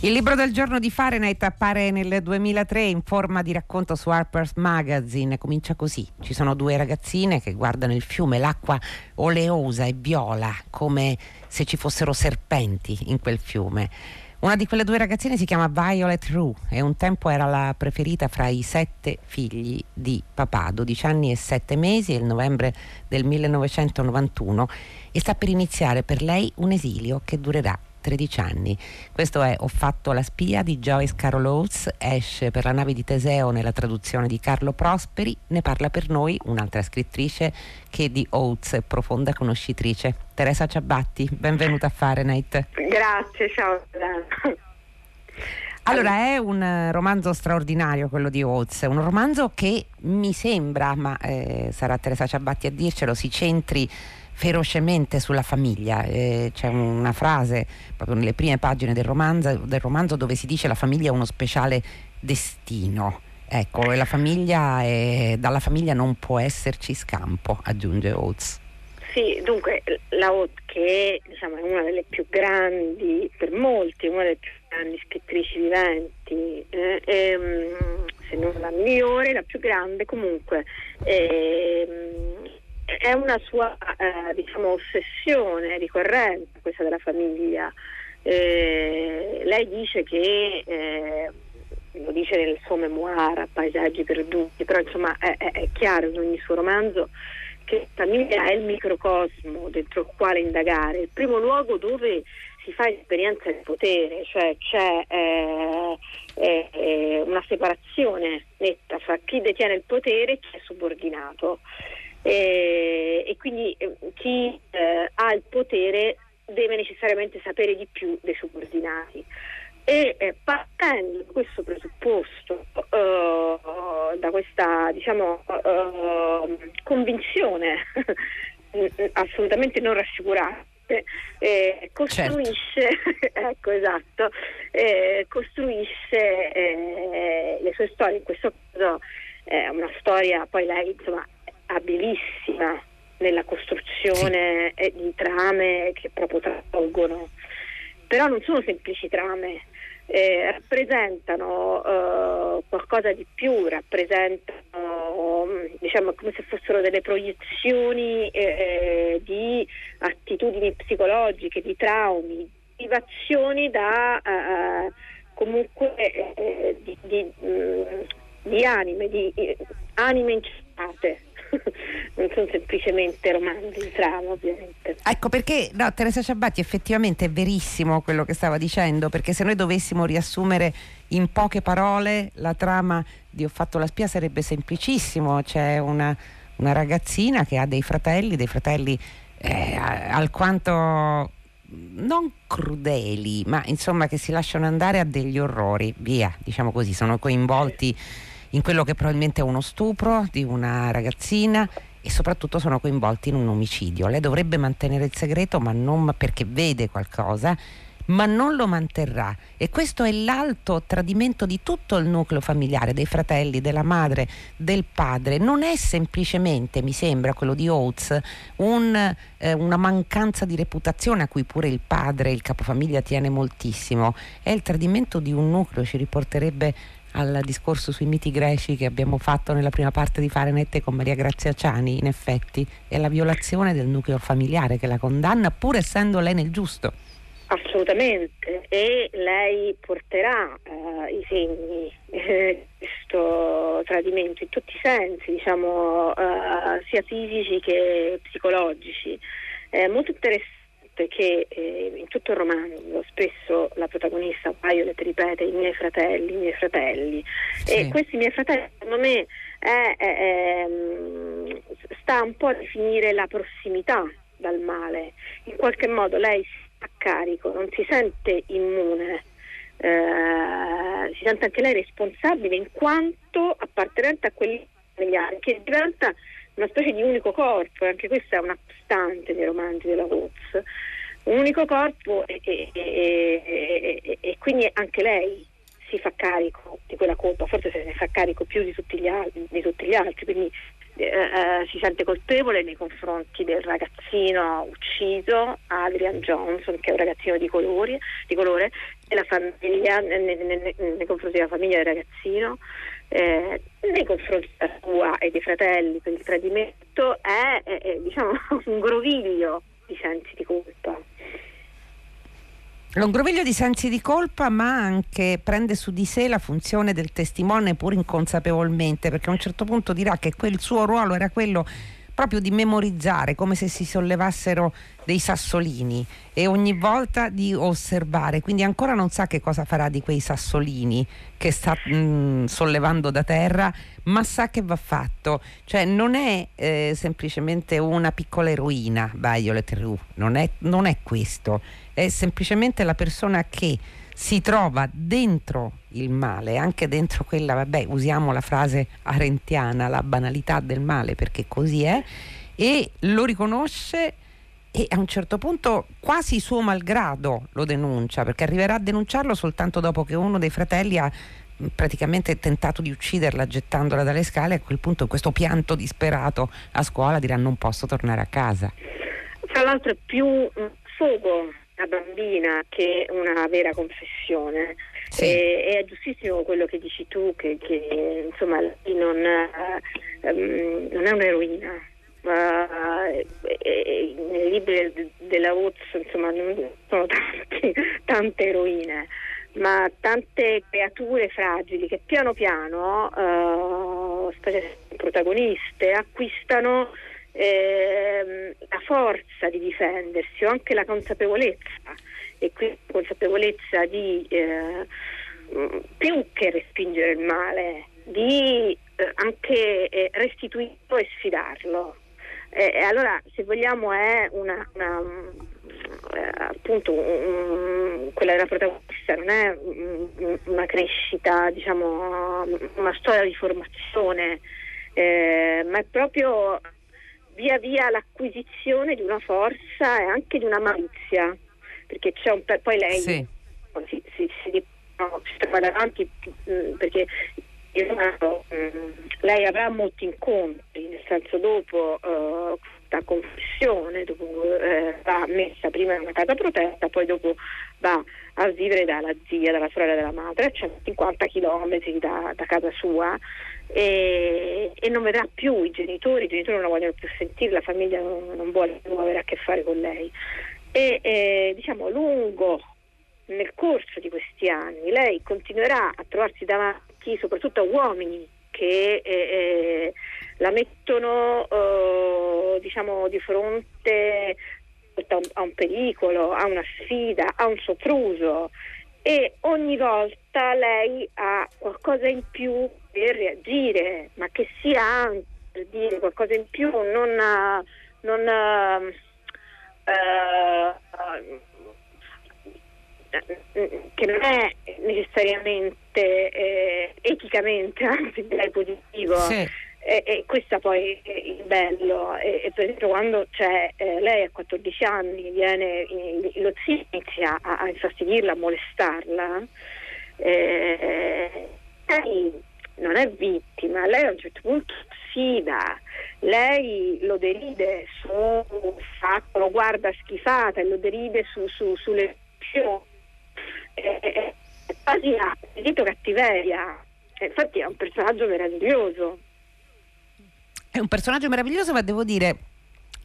Il libro del giorno di Fahrenheit appare nel 2003 in forma di racconto su Harper's Magazine. Comincia così: ci sono due ragazzine che guardano il fiume, l'acqua oleosa e viola, come se ci fossero serpenti in quel fiume. Una di quelle due ragazzine si chiama Violet Rue e un tempo era la preferita fra i sette figli di papà, 12 anni e 7 mesi, è il novembre del 1991 e sta per iniziare per lei un esilio che durerà 13 anni. Questo è Ho fatto la spia di Joyce Carol Oates, esce per la nave di Teseo nella traduzione di Carlo Prosperi, ne parla per noi un'altra scrittrice che di Oates è profonda conoscitrice. Teresa Ciabatti, benvenuta a Fahrenheit. Grazie, ciao. Allora, è un romanzo straordinario quello di Oates, un romanzo che mi sembra, ma eh, sarà Teresa Ciabatti a dircelo, si centri ferocemente sulla famiglia. Eh, c'è una frase proprio nelle prime pagine del romanzo, del romanzo dove si dice la famiglia è uno speciale destino. Ecco, e la famiglia è, dalla famiglia non può esserci scampo, aggiunge Oates. Sì, dunque la Oates che diciamo, è una delle più grandi, per molti, una delle più grandi scrittrici viventi, eh, ehm, se non la migliore, la più grande comunque. Ehm, è una sua eh, diciamo, ossessione ricorrente questa della famiglia. Eh, lei dice che, eh, lo dice nel suo memoir, Paesaggi perduti, però insomma è, è, chiaro in ogni suo romanzo che la famiglia è il microcosmo dentro il quale indagare, il primo luogo dove si fa esperienza del potere, cioè c'è eh, eh, una separazione netta fra chi detiene il potere e chi è subordinato eh, e quindi eh, chi eh, ha il potere deve necessariamente sapere di più dei subordinati. E eh, partendo da questo presupposto, uh, da questa diciamo, uh, convinzione assolutamente non rassicurante, eh, costruisce, certo. ecco esatto, eh, costruisce eh, le sue storie, in questo caso è una storia, poi lei insomma abilissima nella costruzione sì. di trame che proprio travolgono, però non sono semplici trame, eh, rappresentano eh, qualcosa di più, rappresentano diciamo come se fossero delle proiezioni eh, eh di attitudini psicologiche, di traumi, motivazioni da eh, comunque eh, di, di, mh, mm, di, anime, di anime incitate non sono semplicemente romanzi in trama ovviamente. Ecco perché no, Teresa Ciabatti effettivamente è verissimo quello che stava dicendo, perché se noi dovessimo riassumere in poche parole la trama di Ho fatto la spia sarebbe semplicissimo, c'è una, una ragazzina che ha dei fratelli, dei fratelli eh, alquanto non crudeli, ma insomma che si lasciano andare a degli orrori, via, diciamo così, sono coinvolti in quello che probabilmente è uno stupro di una ragazzina e soprattutto sono coinvolti in un omicidio. Lei dovrebbe mantenere il segreto ma non perché vede qualcosa, ma non lo manterrà e questo è l'alto tradimento di tutto il nucleo familiare, dei fratelli, della madre, del padre. Non è semplicemente, mi sembra, quello di Oates, un, eh, una mancanza di reputazione a cui pure il padre, il capofamiglia tiene moltissimo, è il tradimento di un nucleo, ci riporterebbe al discorso sui miti greci che abbiamo fatto nella prima parte di Fahrenheit con Maria Grazia Ciani, in effetti, è la violazione del nucleo familiare che la condanna, pur essendo lei nel giusto. Assolutamente, e lei porterà uh, i segni eh, di questo tradimento in tutti i sensi, diciamo, uh, sia fisici che psicologici. È molto interessante che eh, in tutto il romanzo spesso la protagonista Violet ripete i miei fratelli, i miei fratelli sì. e questi miei fratelli secondo me è, è, è, sta un po' a definire la prossimità dal male, in qualche modo lei si fa carico, non si sente immune. Eh, si sente anche lei responsabile in quanto appartenente a quelli familiari che diventa una specie di unico corpo, e anche questa è una costante nei romanzi della Woods, un unico corpo e, e, e, e, quindi anche lei si fa carico di quella colpa, forse se ne fa carico più di tutti gli altri, di tutti gli altri quindi eh, eh, si sente colpevole nei confronti del ragazzino ucciso, Adrian Johnson, che è un ragazzino di, colori, di colore, della famiglia, nei, nei, nei, confronti della famiglia del ragazzino, eh, nei confronti della sua e dei fratelli per il tradimento, è, è, è diciamo, un groviglio di sensi di colpa. Un groviglio di sensi di colpa, ma anche prende su di sé la funzione del testimone pur inconsapevolmente, perché a un certo punto dirà che quel suo ruolo era quello proprio di memorizzare, come se si sollevassero dei sassolini e ogni volta di osservare, quindi ancora non sa che cosa farà di quei sassolini che sta mh, mm, sollevando da terra, ma sa che va fatto, cioè non è eh, semplicemente una piccola eroina Violet Rue, non è, non è questo. È semplicemente la persona che si trova dentro il male, anche dentro quella, vabbè, usiamo la frase arentiana, la banalità del male, perché così è, e lo riconosce e a un certo punto quasi suo malgrado lo denuncia, perché arriverà a denunciarlo soltanto dopo che uno dei fratelli ha praticamente tentato di ucciderla gettandola dalle scale e a quel punto questo pianto disperato a scuola dirà non posso tornare a casa. Tra l'altro è più sfogo una bambina che una vera confessione. Sì. E, è giustissimo quello che dici tu, che, che insomma non, um, non è un'eroina. Uh, nei libri della Oz insomma non sono tanti, tante eroine ma tante creature fragili che piano piano uh, specie protagoniste acquistano ehm, la forza di difendersi o anche la consapevolezza e quindi consapevolezza di eh, più che respingere il male, di eh, anche eh, restituirlo e sfidarlo. E allora, se vogliamo, è una, una eh, appunto um, quella della protagonista non è una crescita, diciamo, una storia di formazione, eh, ma è proprio via via l'acquisizione di una forza e anche di una malizia, perché c'è un poi lei sì. si, si, si, no, si trova davanti mh, mm, perché mh, mm, lei avrà molti incontri, nel senso dopo uh, la confessione, dopo eh, va messa prima in una casa protetta, poi dopo va a vivere dalla zia, dalla sorella della madre, a 150 km da, da casa sua e, e, non vedrà più i genitori, i genitori non la vogliono più sentire, la famiglia non, non vuole più avere a che fare con lei. E eh, diciamo lungo nel corso di questi anni lei continuerà a trovarsi davanti soprattutto a uomini che eh, eh, la mettono eh, diciamo di fronte a un pericolo, a una sfida, a un sopruso e ogni volta lei ha qualcosa in più per reagire, ma che sia anche per dire qualcosa in più, non, non uh, che non è necessariamente eh, eticamente, anzi direi positivo. Sì. E, e questo poi è il bello. E, e per esempio quando c'è eh, lei a 14 anni, viene, lo zio inizia a, a infastidirla, a molestarla, eh, lei non è vittima, lei a un certo punto sfida, lei lo deride su fatto, lo guarda schifata e lo deride su, su, sulle azioni. È quasi a detto cattiveria. Infatti è un personaggio meraviglioso. È un personaggio meraviglioso, ma devo dire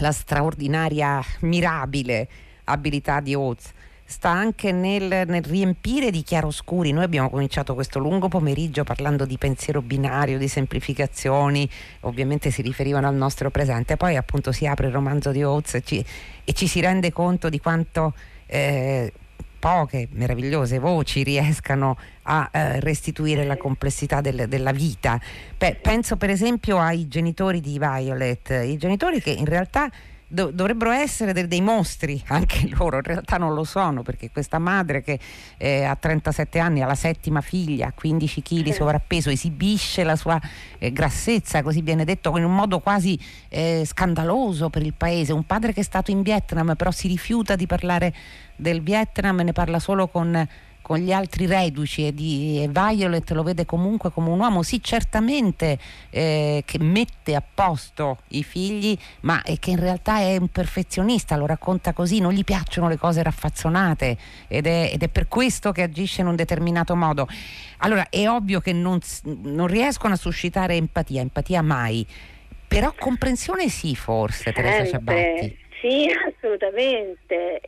la straordinaria, mirabile abilità di Oates sta anche nel, nel, riempire di chiaroscuri. Noi abbiamo cominciato questo lungo pomeriggio parlando di pensiero binario, di semplificazioni, ovviamente si riferivano al nostro presente, poi appunto si apre il romanzo di Oates e ci, e ci si rende conto di quanto eh, poche meravigliose voci riescano a eh, restituire la complessità del, della vita. Beh, penso per esempio ai genitori di Violet, i genitori che in realtà do- dovrebbero essere de- dei mostri anche loro, in realtà non lo sono perché questa madre che eh, a 37 anni ha la settima figlia, 15 kg sovrappeso, esibisce la sua eh, grassezza, così viene detto in un modo quasi eh, scandaloso per il paese, un padre che è stato in Vietnam però si rifiuta di parlare del Vietnam, ne parla solo con con gli altri reduci e, di, Violet lo vede comunque come un uomo, sì certamente eh, che mette a posto i figli, ma che in realtà è un perfezionista, lo racconta così, non gli piacciono le cose raffazzonate ed è, ed è per questo che agisce in un determinato modo. Allora è ovvio che non, non riescono a suscitare empatia, empatia mai, però comprensione sì forse, Teresa Ciabatti. Sì, assolutamente.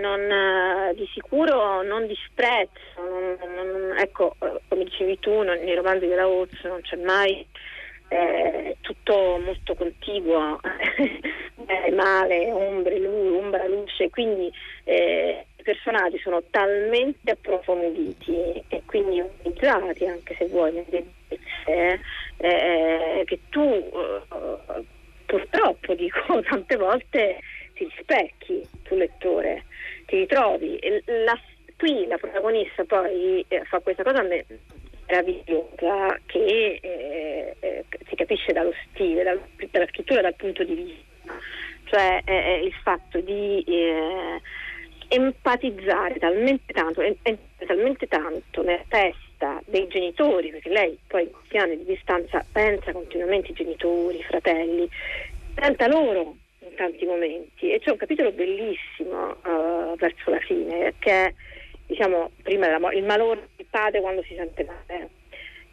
Non, eh, di sicuro non disprezzo, non, non, ecco, eh, come dicevi tu, nei romanzi della Oz non c'è mai eh, tutto molto contiguo, male, ombre, luce, ombra, luce, quindi eh, i personaggi sono talmente approfonditi e quindi utilizzati anche se vuoi eh, eh, che tu purtroppo dico tante volte ti rispecchi tu lettore, ti ritrovi. La, qui la protagonista poi eh, fa questa cosa meravigliosa che eh, eh, si capisce dallo stile, dal, dalla scrittura dal punto di vista, cioè il fatto di eh, empatizzare talmente tanto, talmente tanto nella testa dei genitori, perché lei poi questi anni di distanza pensa continuamente ai genitori, fratelli, tenta loro in tanti momenti e c'è un capitolo bellissimo uh, verso la fine che è diciamo prima il malore del padre quando si sente male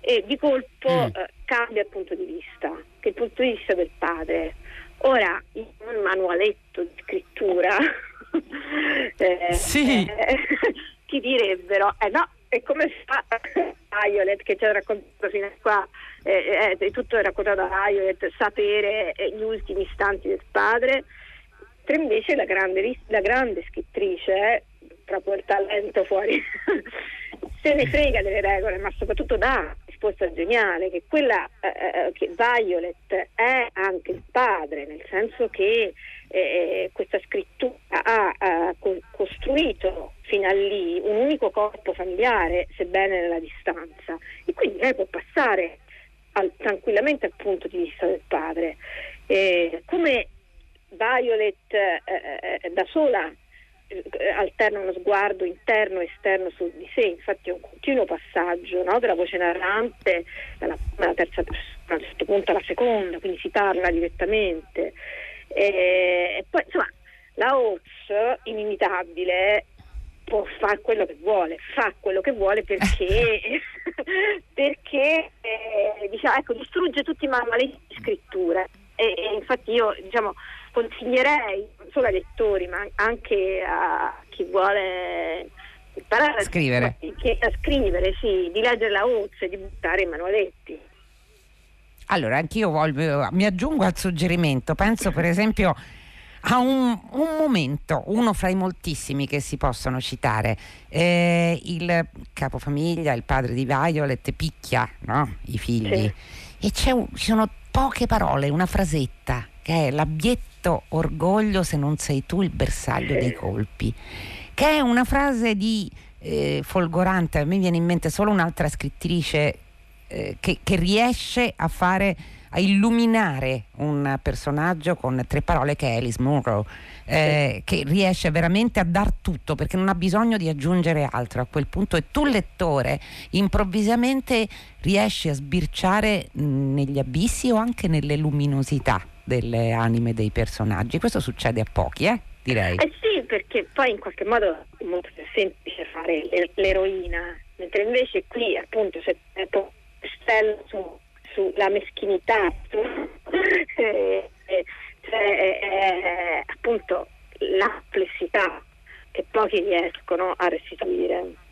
e di colpo mm. uh, cambia il punto di vista che è il punto di vista del padre ora in un manualetto di scrittura eh, sì. eh, ti direbbero eh no e come fa Violet che ci ha raccontato fino a qua eh, eh, tutto è raccontato da Violet sapere eh, gli ultimi istanti del padre. Mentre invece la grande, la grande scrittrice eh, proprio il talento fuori se ne frega delle regole ma soprattutto dà risposta geniale che quella eh, eh, che Violet è anche il padre nel senso che eh, questa scrittura ha, ha costruito fino a lì un unico corpo familiare, sebbene nella distanza, e quindi lei può passare al, tranquillamente al punto di vista del padre. Eh, come Violet eh, eh da sola eh, alterna uno sguardo interno e esterno su di sé, infatti è un continuo passaggio no? della voce narrante dalla, dalla terza persona, a un certo punto alla seconda, quindi si parla direttamente. E, poi insomma la Oz, inimitabile, può fare quello che vuole, fa quello che vuole perché, perché eh, diciamo, ecco, distrugge tutti i manuali di scrittura. E, e, infatti io diciamo, consiglierei non solo ai lettori ma anche a chi vuole imparare scrivere. A, a scrivere, sì, di leggere la Oz e di buttare i manualetti. Allora, anch'io voglio, mi aggiungo al suggerimento, penso per esempio a un, un, momento, uno fra i moltissimi che si possono citare. Eh, il capofamiglia, il padre di Violet, picchia no? i figli sì. e ci sono poche parole, una frasetta che è l'abbietto orgoglio se non sei tu il bersaglio sì. dei colpi, che è una frase di eh, folgorante, a me viene in mente solo un'altra scrittrice eh, che, che, riesce a fare a illuminare un personaggio con tre parole che è Alice Munro eh, che riesce veramente a dar tutto perché non ha bisogno di aggiungere altro. A quel punto e tu lettore improvvisamente riesci a sbirciare negli abissi o anche nelle luminosità delle anime dei personaggi. Questo succede a pochi eh direi. Eh sì perché poi in qualche modo è molto più semplice fare l'eroina mentre invece qui appunto c'è stella su, sulla meschinità, su, eh, cioè, appunto la complessità che pochi riescono a restituire.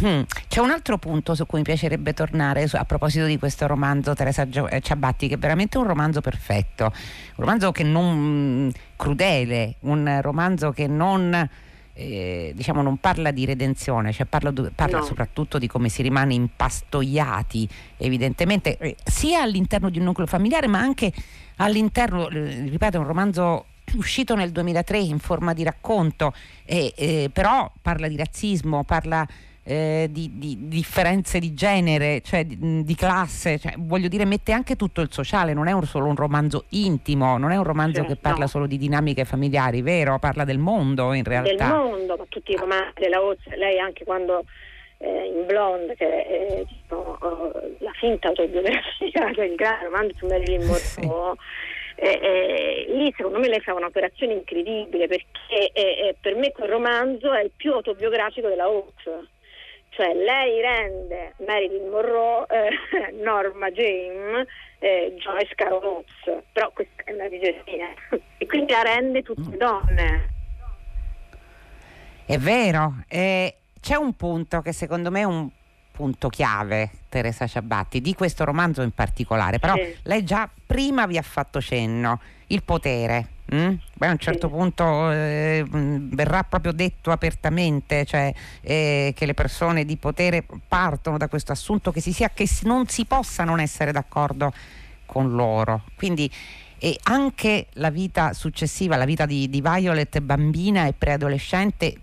Hmm. C'è un altro punto su cui mi piacerebbe tornare a proposito di questo romanzo Teresa eh, Ciabatti che è veramente un romanzo perfetto, un romanzo che non crudele, un romanzo che non eh, diciamo non parla di redenzione, cioè parla, parla no. soprattutto di come si rimane impastoiati evidentemente eh, sia all'interno di un nucleo familiare ma anche all'interno, eh, ripeto, è un romanzo uscito nel 2003 in forma di racconto, eh, però parla di razzismo, parla eh, di, di, differenze di genere, cioè di, di classe, cioè, voglio dire mette anche tutto il sociale, non è un, solo un romanzo intimo, non è un romanzo cioè, che parla no. solo di dinamiche familiari, vero? Parla del mondo in realtà. Del mondo, ma tutti i romanzi della Oz, lei anche quando eh, in Blonde, che è diciamo, uh, la finta autobiografia, il grande romanzo su Marilyn Monroe. Sì. Eh, eh, lì secondo me lei fa un'operazione incredibile perché eh, eh per me quel romanzo è il più autobiografico della Oates cioè lei rende Marilyn Monroe, eh, Norma James, eh, Joyce Carol Oates, però questa è una digerina e quindi la rende tutte donne. È vero, eh, c'è un punto che secondo me è un punto chiave, Teresa Ciabatti, di questo romanzo in particolare, però sì. lei già prima vi ha fatto cenno, il potere. Mm? Beh, a un certo punto eh, verrà proprio detto apertamente cioè, eh, che le persone di potere partono da questo assunto che, si sia, che non si possa non essere d'accordo con loro. Quindi e anche la vita successiva, la vita di, di Violet bambina e preadolescente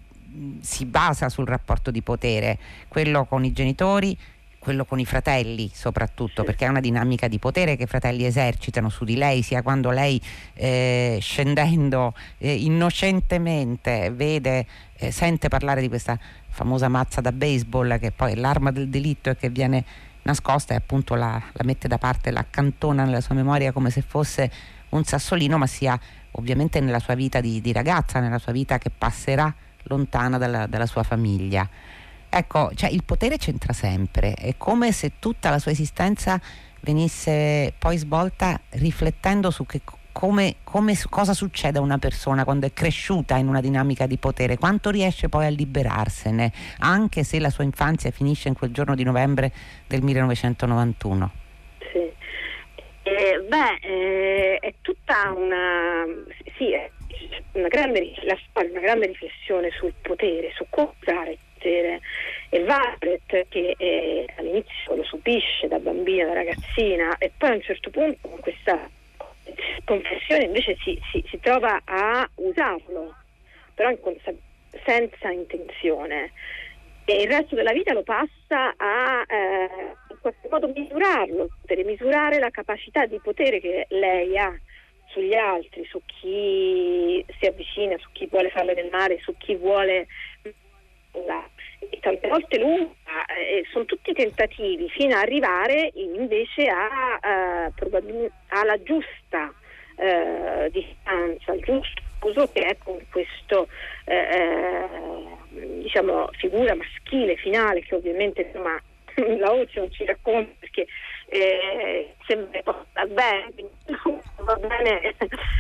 si basa sul rapporto di potere, quello con i genitori, quello con i fratelli soprattutto, perché è una dinamica di potere che i fratelli esercitano su di lei, sia quando lei eh, scendendo eh, innocentemente vede, eh, sente parlare di questa famosa mazza da baseball che poi è l'arma del delitto e che viene nascosta e appunto la, la mette da parte, la accantona nella sua memoria come se fosse un sassolino, ma sia ovviamente nella sua vita di, di ragazza, nella sua vita che passerà lontana dalla, dalla sua famiglia. Ecco, cioè il potere c'entra sempre, è come se tutta la sua esistenza venisse poi svolta riflettendo su che, come, come, cosa succede a una persona quando è cresciuta in una dinamica di potere, quanto riesce poi a liberarsene, anche se la sua infanzia finisce in quel giorno di novembre del 1991. Sì. Eh, beh, eh, è tutta una, sì, è una grande, una grande riflessione sul potere, su come usare potere. E Violet, che eh, all'inizio lo subisce da bambina, da ragazzina, e poi a un certo punto con questa confessione invece si, si, si trova a usarlo, però in, senza intenzione. E il resto della vita lo passa a eh, in qualche modo misurarlo, per misurare la capacità di potere che lei ha sugli altri, su chi si avvicina, su chi vuole farle del male, su chi vuole... E tante volte lunga, eh, sono tutti tentativi fino ad arrivare invece a, uh, probabil- alla giusta uh, distanza, al giusto uso che è con questa uh, diciamo, figura maschile finale che ovviamente insomma, la non ci racconta perché eh, sembra va bene, va bene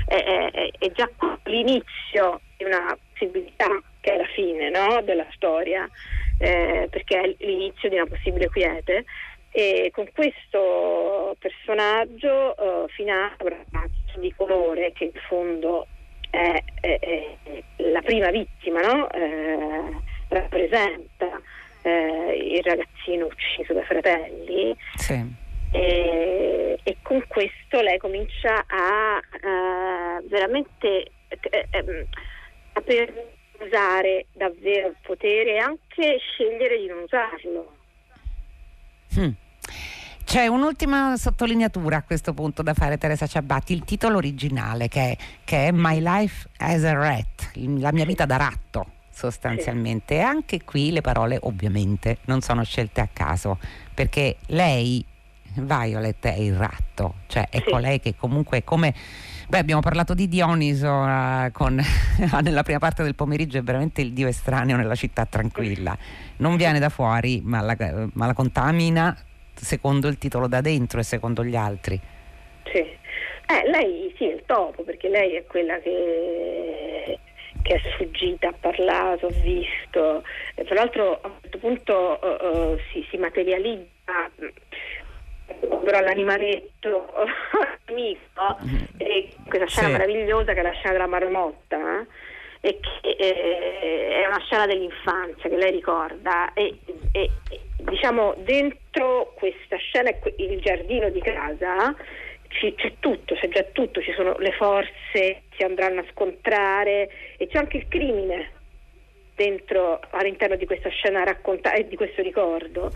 è, è, è, già l'inizio di una possibilità che è la fine no? della storia, eh, perché è l'inizio di una possibile quiete. E con questo personaggio uh, finale, ragazzo di colore, che in fondo è, è, è la prima vittima, no? eh, rappresenta eh, il ragazzino ucciso dai fratelli. Sì e, e con questo lei comincia a, a veramente eh, ehm, a usare davvero il potere e anche scegliere di non usarlo. Hmm. C'è un'ultima sottolineatura a questo punto da fare Teresa Ciabatti, il titolo originale che è, che è My Life as a Rat, la mia vita da ratto sostanzialmente. E anche qui le parole ovviamente non sono scelte a caso, perché lei Violet è il ratto, cioè è colei che comunque è come... Beh, abbiamo parlato di Dioniso uh, con, nella prima parte del pomeriggio, è veramente il dio estraneo nella città tranquilla. Non viene da fuori, ma la, ma la contamina secondo il titolo da dentro e secondo gli altri. Sì, eh, lei sì, è il topo, perché lei è quella che, che è sfuggita, ha parlato, ha visto. E tra l'altro a un certo punto uh, uh, si, si materializza però l'animaletto amico e questa scena sì. meravigliosa che è la scena della marmotta eh? e che eh, è una scena dell'infanzia che lei ricorda e, e, diciamo dentro questa scena il giardino di casa ci, c'è tutto, c'è già tutto, ci sono le forze, si andranno a scontrare e c'è anche il crimine dentro, all'interno di questa scena raccontata e di questo ricordo.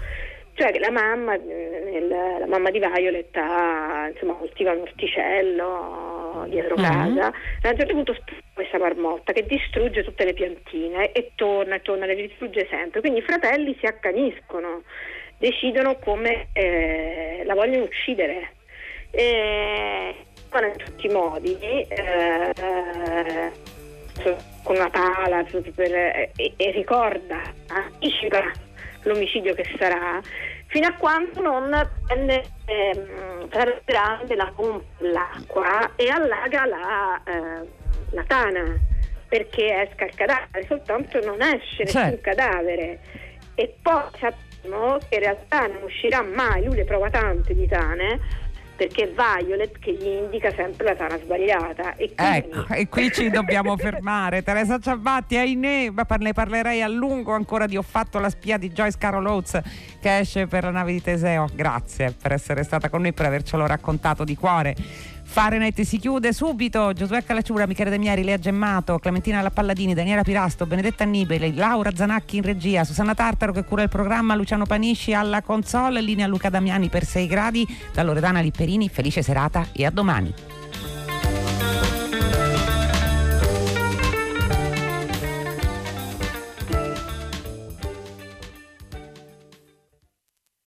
Cioè la mamma, nel, la mamma di Violet ha, insomma, coltiva un orticello dietro mm-hmm. casa e a un certo punto spunta questa marmotta che distrugge tutte le piantine e torna e torna, le distrugge sempre. Quindi i fratelli si accaniscono, decidono come eh, la vogliono uccidere. E, in tutti i modi. Eh, con una pala per, e, e, ricorda, anticipa l'omicidio che sarà, fino a quando non prende ehm, grande la pompa l'acqua e allaga la, eh, la tana perché esca il cadavere, soltanto non esce nessun certo. cadavere e poi sappiamo che in realtà non uscirà mai, lui le prova tante di tane perché Violet che gli indica sempre la tana sbagliata. E quindi... Ecco, e qui ci dobbiamo fermare. Teresa Ciabatti, ahimè, ne parlerei a lungo ancora di Ho fatto la spia di Joyce Carol Oates che esce per la nave di Teseo. Grazie per essere stata con noi, per avercelo raccontato di cuore. Fahrenheit si chiude subito. Giosuè Calacciura, Michele De Mieri, Lea Gemmato, Clementina Lappalladini, Daniela Pirasto, Benedetta Annibeli, Laura Zanacchi in regia, Susanna Tartaro che cura il programma, Luciano Panisci alla console, linea Luca Damiani per 6 gradi, da Loredana Lipperini, felice serata e a domani.